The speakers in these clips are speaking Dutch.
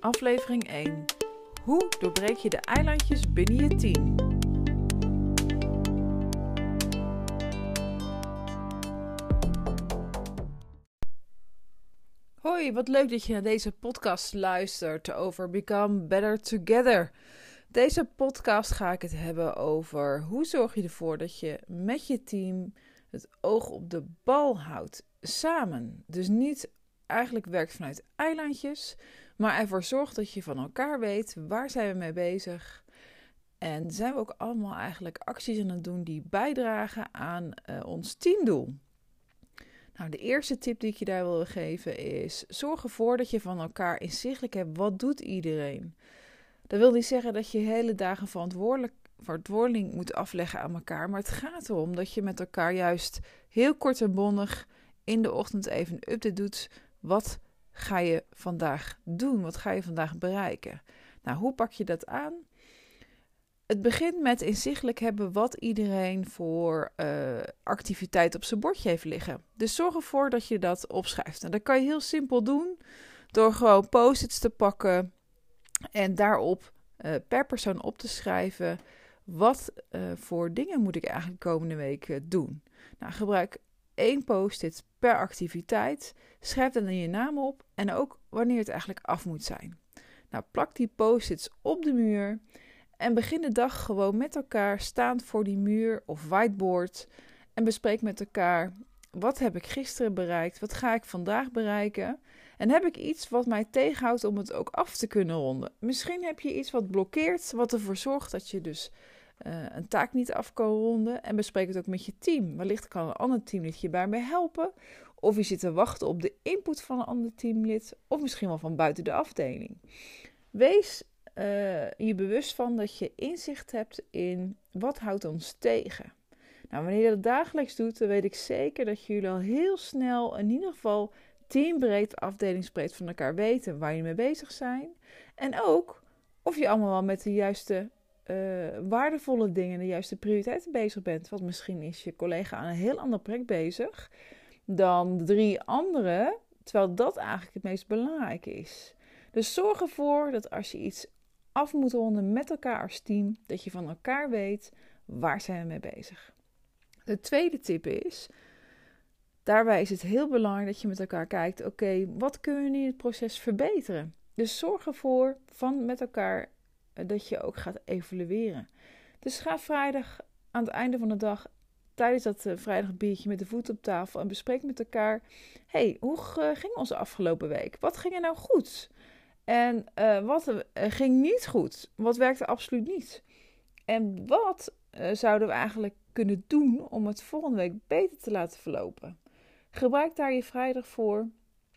aflevering 1. Hoe doorbreek je de eilandjes binnen je team? Hoi, wat leuk dat je naar deze podcast luistert over Become Better Together. Deze podcast ga ik het hebben over hoe zorg je ervoor dat je met je team het oog op de bal houdt. Samen. Dus niet eigenlijk werkt vanuit eilandjes, maar ervoor zorgt dat je van elkaar weet waar zijn we mee bezig. En zijn we ook allemaal eigenlijk acties aan het doen die bijdragen aan uh, ons teamdoel. Nou, de eerste tip die ik je daar wil geven is: zorg ervoor dat je van elkaar inzichtelijk hebt wat doet iedereen. Dat wil niet zeggen dat je hele dagen verantwoordelijk, verantwoording moet afleggen aan elkaar, maar het gaat erom dat je met elkaar juist heel kort en bondig in de ochtend even een update doet. Wat ga je vandaag doen? Wat ga je vandaag bereiken? Nou, hoe pak je dat aan? Het begint met inzichtelijk hebben wat iedereen voor uh, activiteit op zijn bordje heeft liggen. Dus zorg ervoor dat je dat opschrijft. En dat kan je heel simpel doen door gewoon post-its te pakken en daarop uh, per persoon op te schrijven. Wat uh, voor dingen moet ik eigenlijk komende week doen? Nou, gebruik één post-it per activiteit. Schrijf dan je naam op en ook wanneer het eigenlijk af moet zijn. Nou, plak die post-its op de muur en begin de dag gewoon met elkaar staand voor die muur of whiteboard en bespreek met elkaar wat heb ik gisteren bereikt, wat ga ik vandaag bereiken en heb ik iets wat mij tegenhoudt om het ook af te kunnen ronden. Misschien heb je iets wat blokkeert, wat ervoor zorgt dat je dus uh, een taak niet af ronden. En bespreek het ook met je team. Wellicht kan een ander teamlid je daarbij helpen. Of je zit te wachten op de input van een ander teamlid. Of misschien wel van buiten de afdeling. Wees uh, je bewust van dat je inzicht hebt in wat houdt ons tegen. Nou, wanneer je dat dagelijks doet, dan weet ik zeker dat jullie al heel snel in ieder geval teambreed, afdelingsbreed van elkaar weten waar je mee bezig zijn. En ook of je allemaal wel met de juiste uh, waardevolle dingen, de juiste prioriteiten bezig bent. Want misschien is je collega aan een heel ander project bezig dan drie anderen, terwijl dat eigenlijk het meest belangrijke is. Dus zorg ervoor dat als je iets af moet ronden met elkaar als team, dat je van elkaar weet waar zijn we mee bezig. De tweede tip is, daarbij is het heel belangrijk dat je met elkaar kijkt, oké, wat kunnen we in het proces verbeteren? Dus zorg ervoor van met elkaar dat je ook gaat evalueren. Dus ga vrijdag aan het einde van de dag tijdens dat uh, vrijdag biertje met de voet op tafel en bespreek met elkaar: hey, hoe uh, ging onze afgelopen week? Wat ging er nou goed? En wat ging niet goed? Wat werkte absoluut niet? En wat zouden we eigenlijk kunnen doen om het volgende week beter te laten verlopen? Gebruik daar je vrijdag voor,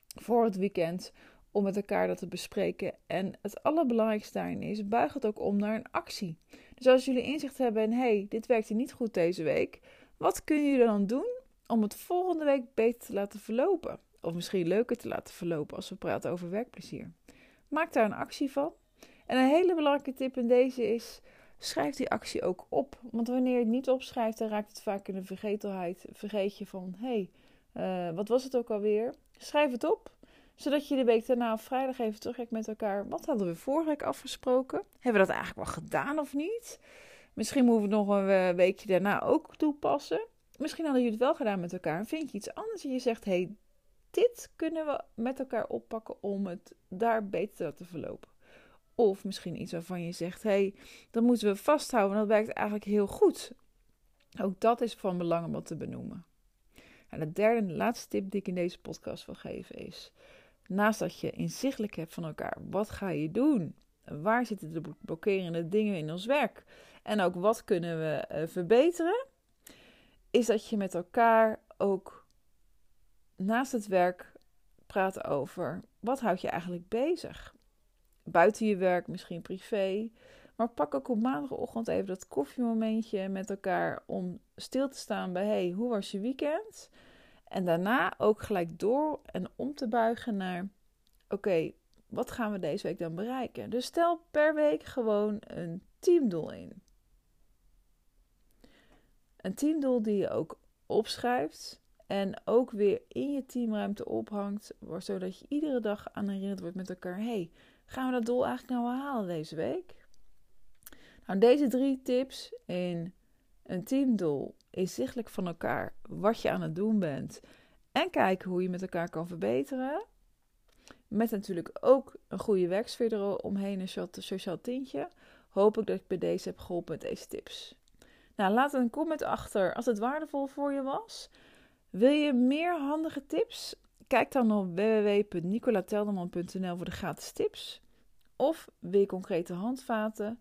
voor het weekend, om met elkaar dat te bespreken. En het allerbelangrijkste daarin is, buig het ook om naar een actie. Dus als jullie inzicht hebben in, hey, dit werkte niet goed deze week, wat kun je dan doen om het volgende week beter te laten verlopen? Of misschien leuker te laten verlopen als we praten over werkplezier. Maak daar een actie van. En een hele belangrijke tip in deze is, schrijf die actie ook op. Want wanneer je het niet opschrijft, dan raakt het vaak in de vergetelheid. Vergeet je van, hé, hey, uh, wat was het ook alweer? Schrijf het op zodat je de week daarna op vrijdag even terugkijkt met elkaar. Wat hadden we vorige week afgesproken? Hebben we dat eigenlijk wel gedaan of niet? Misschien moeten we het nog een eh, weekje daarna ook toepassen. Misschien hadden jullie het wel gedaan met elkaar. En vind je iets anders en je zegt: hey, dit kunnen we met elkaar oppakken om het daar beter te verlopen. Of misschien iets waarvan je zegt: hey, dat moeten we vasthouden, dat werkt eigenlijk heel goed. Ook dat is van belang om wat te benoemen. En de derde en laatste tip die ik in deze podcast wil geven is: Naast dat je inzichtelijk hebt van elkaar, wat ga je doen? Waar zitten de blokkerende dingen in ons werk? En ook wat kunnen we uh, verbeteren? Is dat je met elkaar ook naast het werk praat over wat houdt je eigenlijk bezig? Buiten je werk, misschien privé. Maar pak ook op maandagochtend even dat koffiemomentje met elkaar om stil te staan bij: hey, hoe was je weekend? En daarna ook gelijk door en om te buigen naar: oké, wat gaan we deze week dan bereiken? Dus stel per week gewoon een teamdoel in. Een teamdoel die je ook opschrijft en ook weer in je teamruimte ophangt, zodat je iedere dag aan herinnerd wordt met elkaar: hey, gaan we dat doel eigenlijk nou halen deze week? Nou, deze drie tips in een teamdoel is zichtelijk van elkaar wat je aan het doen bent en kijken hoe je met elkaar kan verbeteren. Met natuurlijk ook een goede werksfeer eromheen, een sociaal tintje. Hoop ik dat ik bij deze heb geholpen met deze tips. Nou, laat een comment achter als het waardevol voor je was. Wil je meer handige tips? Kijk dan op www.nicolatelderman.nl voor de gratis tips. Of wil je concrete handvaten?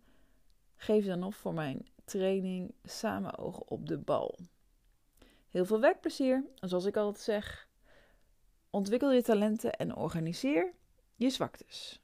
Geef dan op voor mijn training Samen ogen op de bal. Heel veel werkplezier. En zoals ik altijd zeg, ontwikkel je talenten en organiseer je zwaktes.